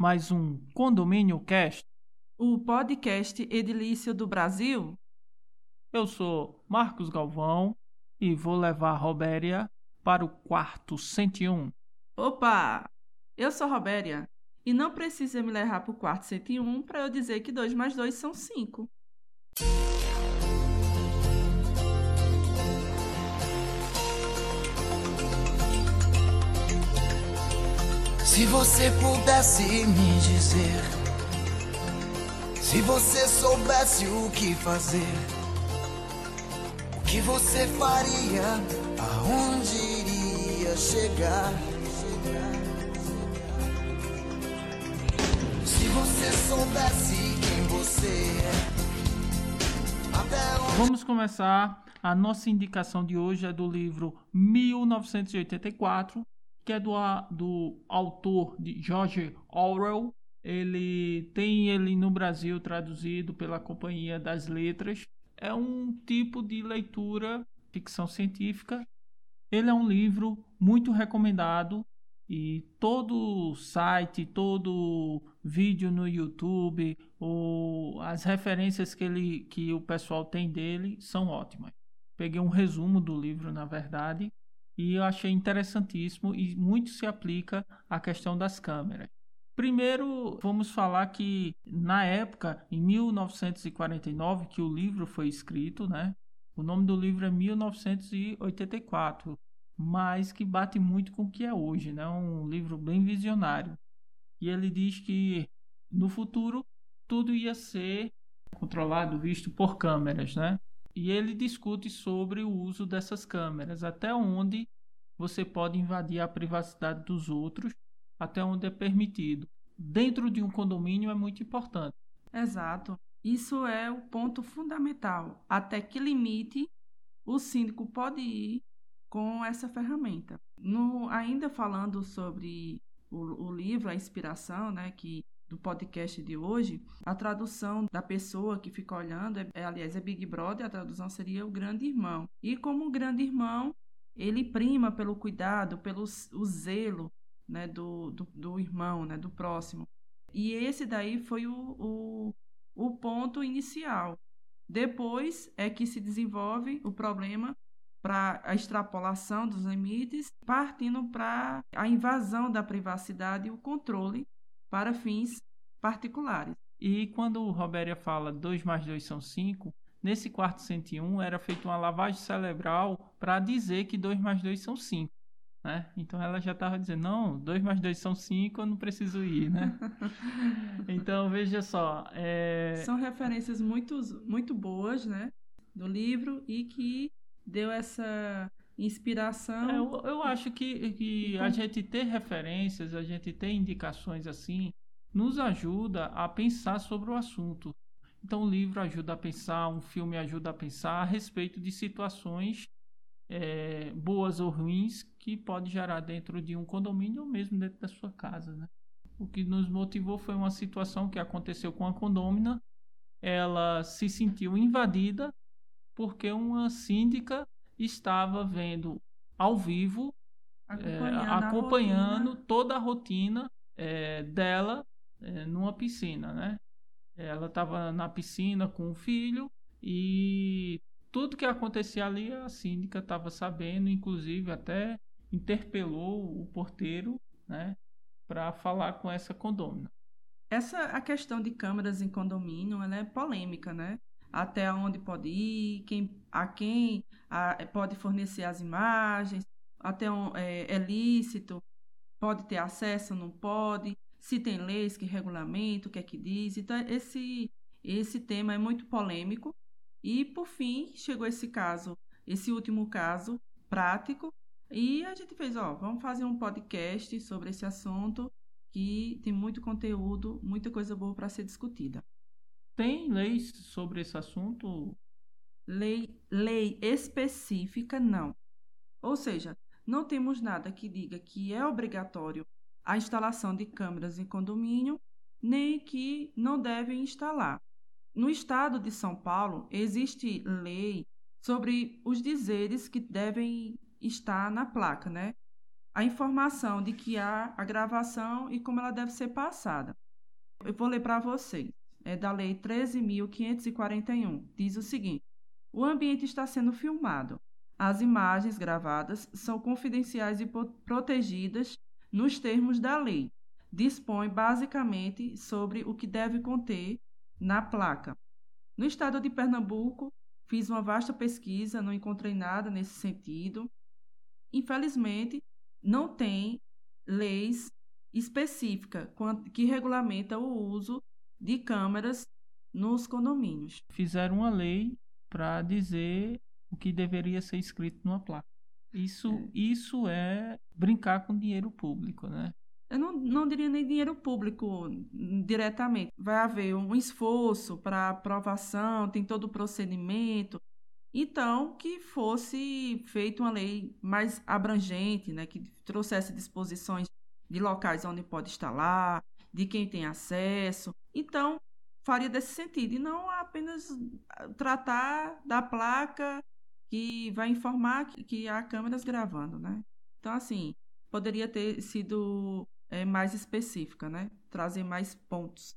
mais um Condomínio Cast. O podcast edilício do Brasil. Eu sou Marcos Galvão e vou levar a Robéria para o quarto 101. Opa! Eu sou Robéria e não precisa me levar para o quarto 101 para eu dizer que 2 mais 2 são 5. Se você pudesse me dizer, se você soubesse o que fazer, o que você faria, aonde iria chegar? Se você soubesse quem você é, Vamos começar. A nossa indicação de hoje é do livro 1984, que é do, do autor de George Orwell. Ele tem ele no Brasil traduzido pela Companhia das Letras. É um tipo de leitura ficção científica. Ele é um livro muito recomendado e todo site, todo vídeo no YouTube, ou as referências que, ele, que o pessoal tem dele são ótimas. Peguei um resumo do livro, na verdade, e eu achei interessantíssimo e muito se aplica à questão das câmeras. Primeiro, vamos falar que na época, em 1949, que o livro foi escrito, né? O nome do livro é 1984, mas que bate muito com o que é hoje, né? Um livro bem visionário. E ele diz que no futuro tudo ia ser controlado, visto por câmeras, né? E ele discute sobre o uso dessas câmeras, até onde você pode invadir a privacidade dos outros, até onde é permitido. Dentro de um condomínio é muito importante. Exato. Isso é o ponto fundamental. Até que limite o síndico pode ir com essa ferramenta. No, ainda falando sobre o, o livro, a inspiração, né, que do podcast de hoje, a tradução da pessoa que fica olhando, é, é, aliás, é Big Brother, a tradução seria o grande irmão. E como o grande irmão, ele prima pelo cuidado, pelo o zelo né, do, do, do irmão, né, do próximo. E esse daí foi o, o, o ponto inicial. Depois é que se desenvolve o problema para a extrapolação dos limites, partindo para a invasão da privacidade e o controle para fins particulares. E quando o Robéria fala 2 mais 2 são 5, nesse quarto 101 era feita uma lavagem cerebral para dizer que 2 mais 2 são 5. Né? Então ela já estava dizendo, não, 2 mais 2 são 5, eu não preciso ir, né? então veja só, é... São referências muito, muito boas, né, do livro e que deu essa inspiração. É, eu, eu acho que, que Então- a gente ter referências, a gente ter indicações assim, nos ajuda a pensar sobre o assunto. Então, o livro ajuda a pensar, um filme ajuda a pensar a respeito de situações é, boas ou ruins que pode gerar dentro de um condomínio ou mesmo dentro da sua casa. Né? O que nos motivou foi uma situação que aconteceu com a condômina. Ela se sentiu invadida porque uma síndica estava vendo ao vivo, é, acompanhando, a acompanhando rotina. toda a rotina é, dela é, numa piscina, né? Ela estava na piscina com o filho e tudo que acontecia ali a síndica estava sabendo, inclusive até interpelou o porteiro, né, para falar com essa condômina. Essa a questão de câmeras em condomínio, ela é polêmica, né? Até onde pode ir, quem, a quem a- pode fornecer as imagens, até onde é, é lícito, pode ter acesso, não pode, se tem leis que regulamentam, o que é que diz. Então, esse, esse tema é muito polêmico. E, por fim, chegou esse caso, esse último caso prático, e a gente fez, ó, vamos fazer um podcast sobre esse assunto que tem muito conteúdo, muita coisa boa para ser discutida. Tem leis sobre esse assunto? Lei, lei específica, não. Ou seja, não temos nada que diga que é obrigatório a instalação de câmeras em condomínio, nem que não devem instalar. No estado de São Paulo, existe lei sobre os dizeres que devem estar na placa, né? a informação de que há a gravação e como ela deve ser passada. Eu vou ler para vocês. É da Lei 13.541. Diz o seguinte: o ambiente está sendo filmado. As imagens gravadas são confidenciais e protegidas nos termos da lei. Dispõe basicamente sobre o que deve conter na placa. No estado de Pernambuco, fiz uma vasta pesquisa, não encontrei nada nesse sentido. Infelizmente, não tem leis específicas que regulamenta o uso de câmeras nos condomínios. Fizeram uma lei para dizer o que deveria ser escrito numa placa. Isso é, isso é brincar com dinheiro público, né? Eu não, não diria nem dinheiro público diretamente. Vai haver um esforço para aprovação, tem todo o procedimento. Então, que fosse feita uma lei mais abrangente, né, que trouxesse disposições de locais onde pode instalar, de quem tem acesso. Então, faria desse sentido, e não apenas tratar da placa que vai informar que, que há câmeras gravando, né? Então, assim, poderia ter sido é, mais específica, né? Trazer mais pontos.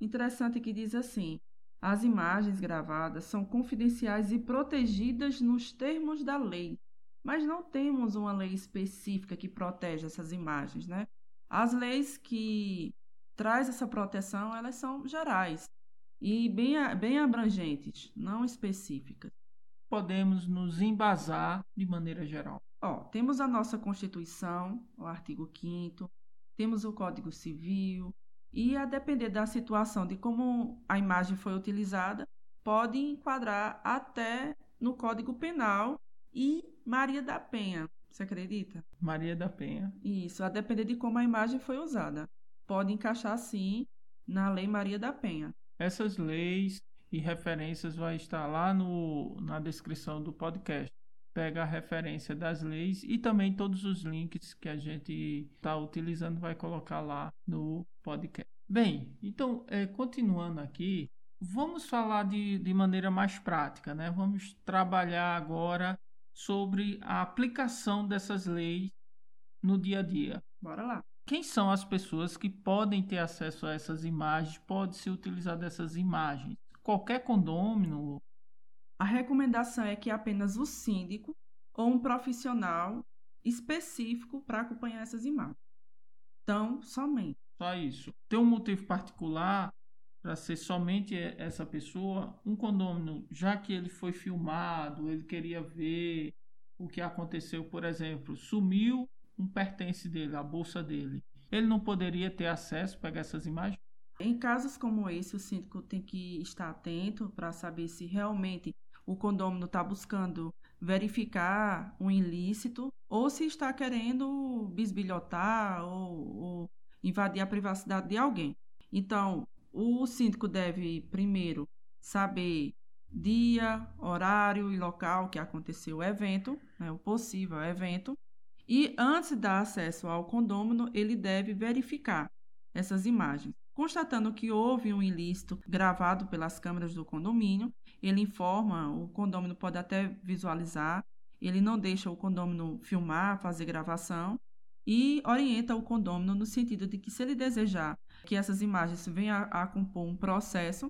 Interessante que diz assim: as imagens gravadas são confidenciais e protegidas nos termos da lei, mas não temos uma lei específica que protege essas imagens, né? As leis que traz essa proteção, elas são gerais e bem, bem abrangentes, não específicas. Podemos nos embasar de maneira geral. Ó, temos a nossa Constituição, o artigo 5 temos o Código Civil, e a depender da situação de como a imagem foi utilizada, pode enquadrar até no Código Penal e Maria da Penha. Você acredita? Maria da Penha. Isso, a depender de como a imagem foi usada. Pode encaixar sim na Lei Maria da Penha. Essas leis e referências vai estar lá no, na descrição do podcast pega a referência das leis e também todos os links que a gente está utilizando vai colocar lá no podcast. Bem, então, é, continuando aqui, vamos falar de, de maneira mais prática, né? Vamos trabalhar agora sobre a aplicação dessas leis no dia a dia. Bora lá. Quem são as pessoas que podem ter acesso a essas imagens, pode se utilizar dessas imagens? Qualquer condômino a recomendação é que apenas o síndico ou um profissional específico para acompanhar essas imagens. Então, somente. Só isso. Tem um motivo particular para ser somente essa pessoa, um condômino, já que ele foi filmado, ele queria ver o que aconteceu, por exemplo, sumiu um pertence dele, a bolsa dele. Ele não poderia ter acesso pegar essas imagens? Em casos como esse, o síndico tem que estar atento para saber se realmente o condômino está buscando verificar um ilícito ou se está querendo bisbilhotar ou, ou invadir a privacidade de alguém. Então, o síndico deve primeiro saber dia, horário e local que aconteceu o evento, né, o possível evento, e antes de dar acesso ao condômino, ele deve verificar essas imagens. Constatando que houve um ilícito gravado pelas câmeras do condomínio, ele informa, o condômino pode até visualizar, ele não deixa o condômino filmar, fazer gravação e orienta o condômino no sentido de que se ele desejar que essas imagens venham a, a compor um processo,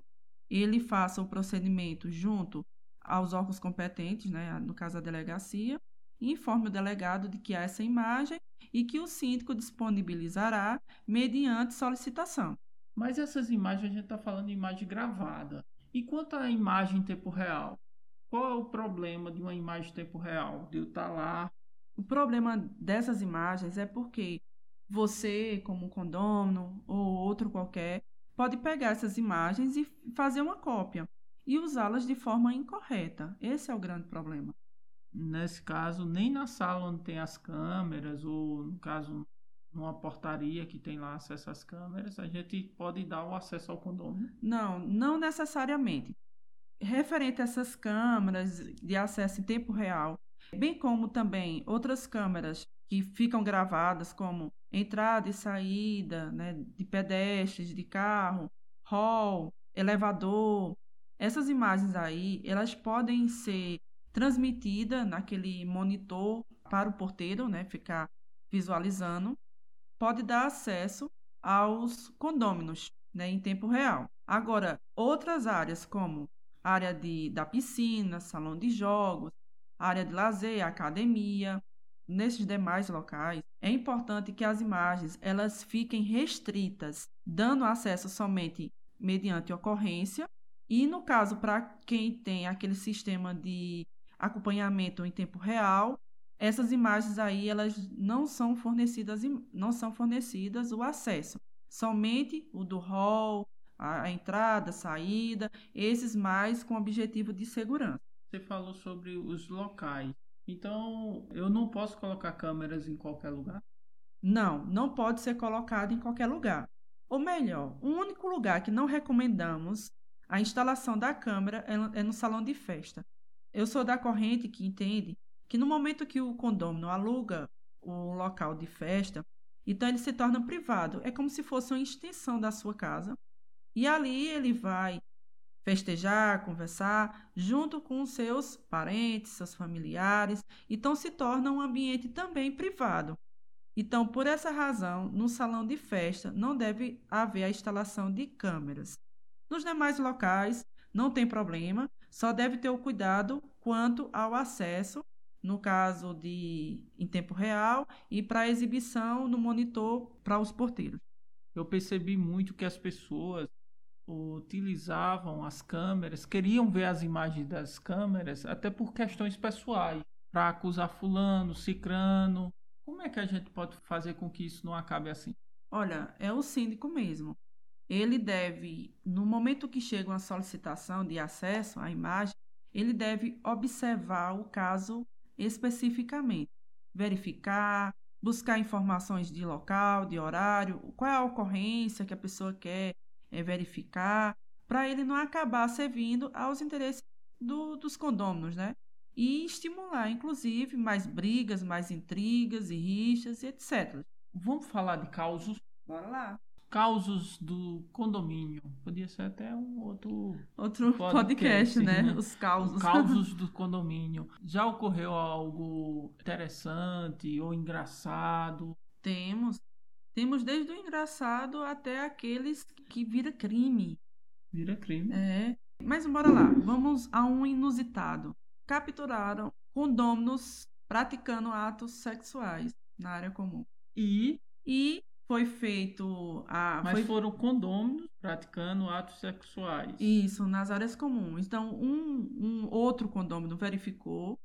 ele faça o procedimento junto aos órgãos competentes, né, no caso a delegacia, informe o delegado de que há essa imagem e que o síndico disponibilizará mediante solicitação. Mas essas imagens, a gente está falando de imagem gravada. E quanto à imagem em tempo real? Qual é o problema de uma imagem em tempo real? De eu estar tá lá. O problema dessas imagens é porque você, como um condômino ou outro qualquer, pode pegar essas imagens e fazer uma cópia e usá-las de forma incorreta. Esse é o grande problema. Nesse caso, nem na sala onde tem as câmeras, ou no caso, numa portaria que tem lá acesso às câmeras, a gente pode dar o acesso ao condomínio? Não, não necessariamente. Referente a essas câmeras de acesso em tempo real, bem como também outras câmeras que ficam gravadas, como entrada e saída né, de pedestres, de carro, hall, elevador. Essas imagens aí, elas podem ser transmitidas naquele monitor para o porteiro, né, ficar visualizando, pode dar acesso aos condôminos né, em tempo real. Agora, outras áreas, como área de, da piscina, salão de jogos, área de lazer, academia, nesses demais locais, é importante que as imagens elas fiquem restritas, dando acesso somente mediante ocorrência, e no caso para quem tem aquele sistema de acompanhamento em tempo real, essas imagens aí elas não são fornecidas não são fornecidas o acesso, somente o do hall, a entrada, a saída, esses mais com objetivo de segurança. Você falou sobre os locais. Então, eu não posso colocar câmeras em qualquer lugar? Não, não pode ser colocado em qualquer lugar. Ou melhor, o único lugar que não recomendamos a instalação da câmera é no salão de festa. Eu sou da corrente que entende que no momento que o condômino aluga o local de festa, então ele se torna privado. É como se fosse uma extensão da sua casa. E ali ele vai festejar, conversar, junto com seus parentes, seus familiares, então se torna um ambiente também privado. Então, por essa razão, no salão de festa não deve haver a instalação de câmeras. Nos demais locais, não tem problema, só deve ter o cuidado quanto ao acesso, no caso de em tempo real, e para exibição no monitor para os porteiros. Eu percebi muito que as pessoas utilizavam as câmeras, queriam ver as imagens das câmeras, até por questões pessoais, para acusar fulano, cicrano. Como é que a gente pode fazer com que isso não acabe assim? Olha, é o síndico mesmo. Ele deve, no momento que chega uma solicitação de acesso à imagem, ele deve observar o caso especificamente, verificar, buscar informações de local, de horário, qual é a ocorrência que a pessoa quer é, verificar, para ele não acabar servindo aos interesses do, dos condôminos, né? E estimular, inclusive, mais brigas, mais intrigas e rixas, etc. Vamos falar de causos? Bora lá. Causos do condomínio. Podia ser até um outro, outro podcast, podcast né? né? Os causos. Causos do condomínio. Já ocorreu algo interessante ou engraçado? Temos. Temos desde o engraçado até aqueles que vira crime. Vira crime. É. Mas bora lá, vamos a um inusitado. Capturaram condôminos praticando atos sexuais na área comum. E e foi feito a Mas foi... foram condôminos praticando atos sexuais. Isso, nas áreas comuns. Então, um, um outro condômino verificou,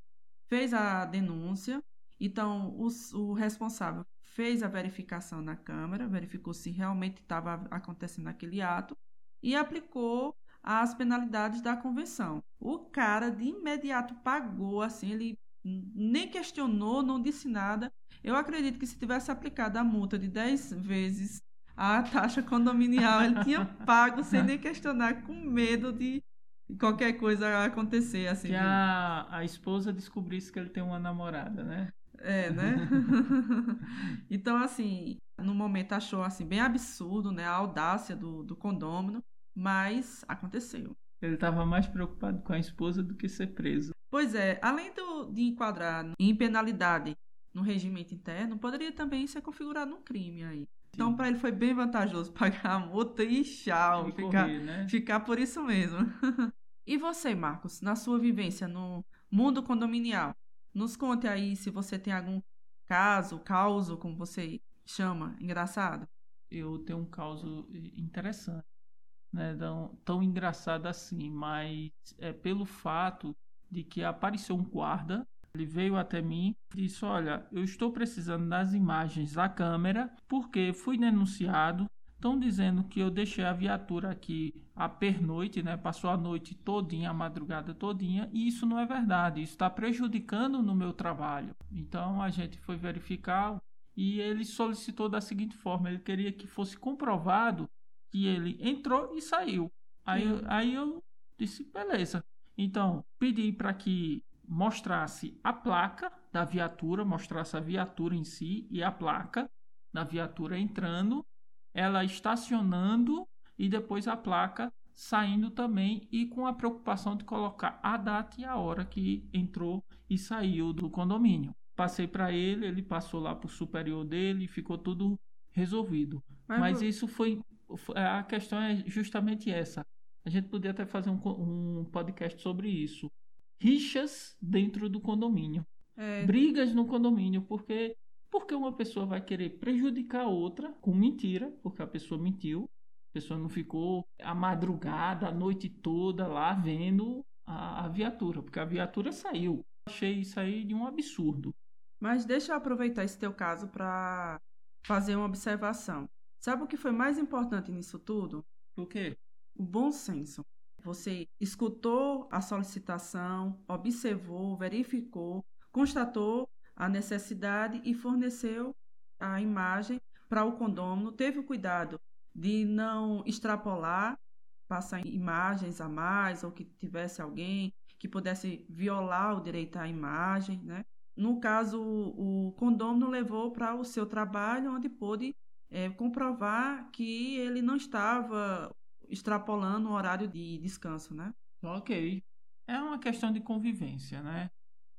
fez a denúncia. Então, os, o responsável fez a verificação na Câmara, verificou se realmente estava acontecendo aquele ato e aplicou as penalidades da convenção. O cara de imediato pagou, assim, ele nem questionou, não disse nada. Eu acredito que se tivesse aplicado a multa de 10 vezes a taxa condominial, ele tinha pago sem nem questionar, com medo de qualquer coisa acontecer. Assim, que a, a esposa descobrisse que ele tem uma namorada, né? É, né? então, assim, no momento achou assim bem absurdo, né, a audácia do, do condômino, mas aconteceu. Ele estava mais preocupado com a esposa do que ser preso. Pois é, além do, de enquadrar em penalidade no regimento interno, poderia também ser configurado um crime aí. Então, para ele foi bem vantajoso pagar a multa e tchau, e ficar, correr, né? ficar por isso mesmo. e você, Marcos, na sua vivência no mundo condominial, nos conte aí se você tem algum caso, causo, como você chama, engraçado. Eu tenho um caso interessante, né? Tão, tão engraçado assim, mas é pelo fato de que apareceu um guarda, ele veio até mim e disse: Olha, eu estou precisando das imagens da câmera porque fui denunciado Estão dizendo que eu deixei a viatura aqui a pernoite, né? Passou a noite todinha, a madrugada todinha, e isso não é verdade. Isso está prejudicando no meu trabalho. Então a gente foi verificar e ele solicitou da seguinte forma: ele queria que fosse comprovado que ele entrou e saiu. Aí, uhum. aí eu disse: beleza. Então pedi para que mostrasse a placa da viatura, mostrasse a viatura em si e a placa da viatura entrando ela estacionando e depois a placa saindo também e com a preocupação de colocar a data e a hora que entrou e saiu do condomínio. passei para ele, ele passou lá para o superior dele, ficou tudo resolvido. Mas Mas isso foi, a questão é justamente essa. A gente podia até fazer um, um podcast sobre isso. Rixas dentro do condomínio, É, brigas no condomínio, porque porque uma pessoa vai querer prejudicar a outra com mentira, porque a pessoa mentiu, a pessoa não ficou a madrugada, a noite toda lá vendo a, a viatura, porque a viatura saiu. Achei isso aí de um absurdo. Mas deixa eu aproveitar esse teu caso para fazer uma observação. Sabe o que foi mais importante nisso tudo? Por quê? O bom senso. Você escutou a solicitação, observou, verificou, constatou a necessidade e forneceu a imagem para o condômino, teve o cuidado de não extrapolar, passar imagens a mais ou que tivesse alguém que pudesse violar o direito à imagem, né? No caso, o condômino levou para o seu trabalho, onde pôde eh, comprovar que ele não estava extrapolando o horário de descanso, né? Ok. É uma questão de convivência, né?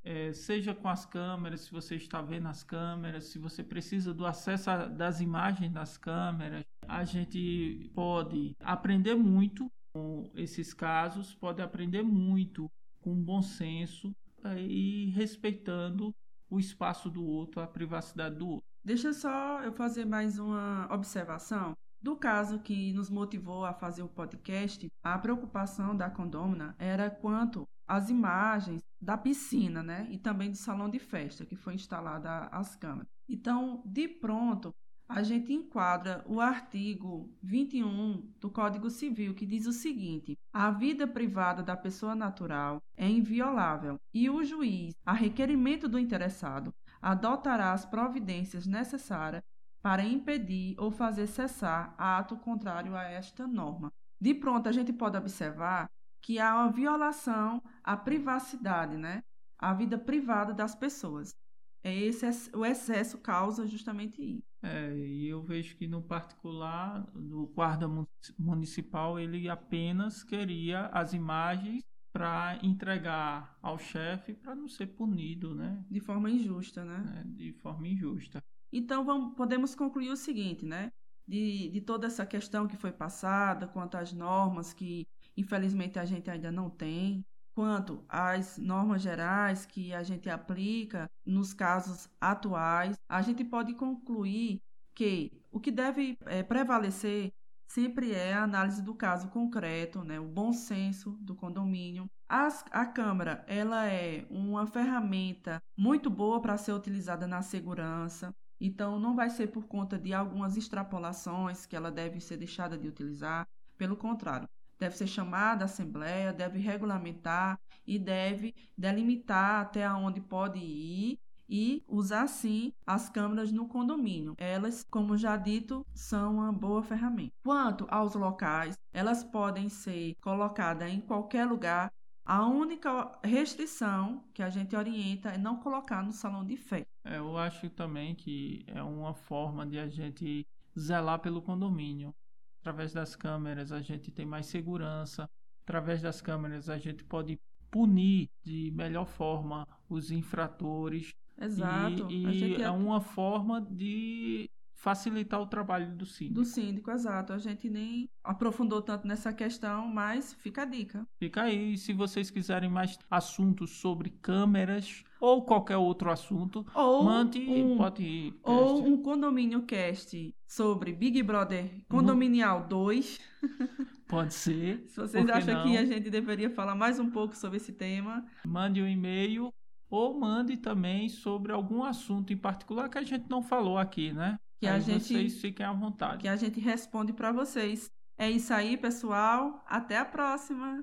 É, seja com as câmeras, se você está vendo as câmeras, se você precisa do acesso a- das imagens das câmeras, a gente pode aprender muito com esses casos, pode aprender muito com bom senso eh, e respeitando o espaço do outro, a privacidade do outro. Deixa só eu fazer mais uma observação. Do caso que nos motivou a fazer o podcast, a preocupação da condômina era quanto às imagens da piscina, né? E também do salão de festa, que foi instalada as câmeras. Então, de pronto, a gente enquadra o artigo 21 do Código Civil, que diz o seguinte: a vida privada da pessoa natural é inviolável e o juiz, a requerimento do interessado, adotará as providências necessárias para impedir ou fazer cessar ato contrário a esta norma. De pronto, a gente pode observar que há uma violação à privacidade, né? À vida privada das pessoas. É esse o excesso causa justamente isso. É, e eu vejo que no particular, do guarda mu- municipal, ele apenas queria as imagens para entregar ao chefe para não ser punido, né? De forma injusta, né? né, De forma injusta. Então, vamos, podemos concluir o seguinte, né? De, de toda essa questão que foi passada, quanto às normas que, infelizmente, a gente ainda não tem, quanto às normas gerais que a gente aplica nos casos atuais, a gente pode concluir que o que deve eh, prevalecer sempre é a análise do caso concreto, né? o bom senso do condomínio. As- a Câmara ela é uma ferramenta muito boa para ser utilizada na segurança. Então, não vai ser por conta de algumas extrapolações que ela deve ser deixada de utilizar. Pelo contrário, deve ser chamada a Assembleia, deve regulamentar e deve delimitar até onde pode ir e usar sim as câmeras no condomínio. Elas, como já dito, são uma boa ferramenta. Quanto aos locais, elas podem ser colocadas em qualquer lugar. A única restrição que a gente orienta é não colocar no salão de festa. É, eu acho também que é uma forma de a gente zelar pelo condomínio. Através das câmeras a gente tem mais segurança. Através das câmeras a gente pode punir de melhor forma os infratores. Exato. E, e gente é uma forma de facilitar o trabalho do síndico. do síndico, exato. A gente nem aprofundou tanto nessa questão, mas fica a dica. Fica aí, se vocês quiserem mais assuntos sobre câmeras ou qualquer outro assunto, Ou mande um, pode ou um condomínio cast sobre Big Brother Condominial 2. pode ser. Se vocês acham não? que a gente deveria falar mais um pouco sobre esse tema, Mande um e-mail ou mande também sobre algum assunto em particular que a gente não falou aqui, né? Que a Aí gente- vocês fiquem à vontade. que a gente responde para vocês. É isso aí, pessoal. Até a próxima.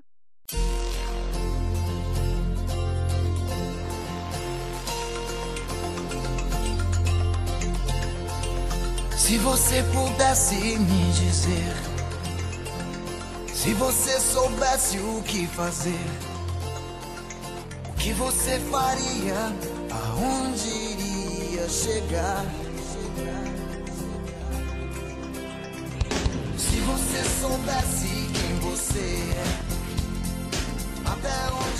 Se você pudesse me dizer, se você soubesse o que fazer, o que você faria, aonde iria chegar? Se você soubesse quem você é,